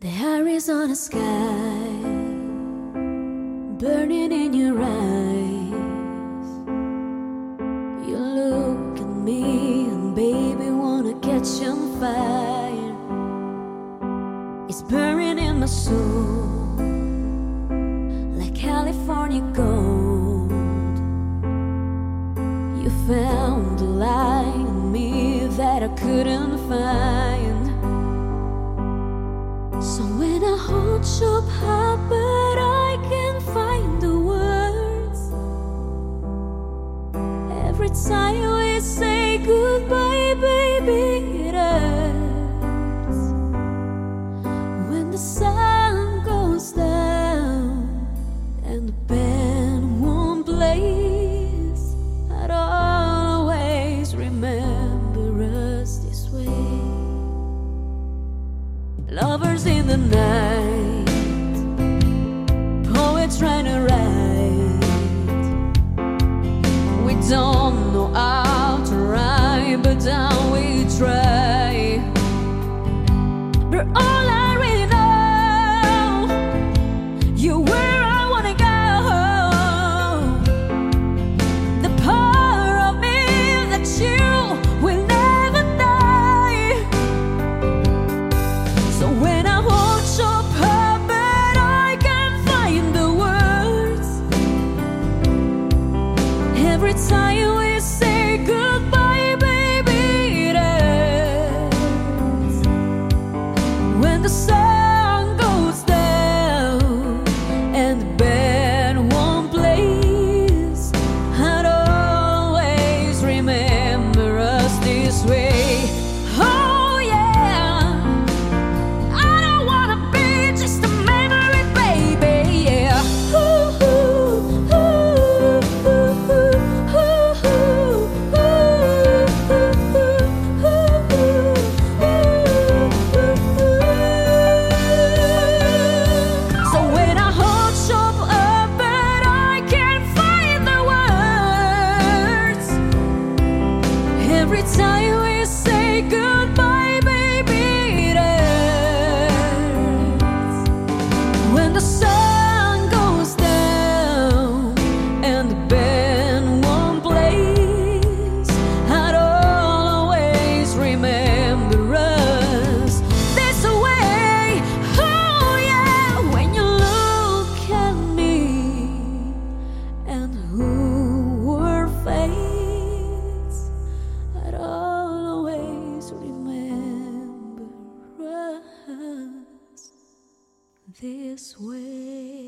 The Arizona sky burning in your eyes. You look at me and baby wanna catch on fire. It's burning in my soul like California gold. You found the light in me that I couldn't find. So when I hold you up, but I can't find the words. Every time we say goodbye, Lovers in the night, poets trying to write. We don't know how to write, but down we try. But all I Time Time we say goodbye, this way.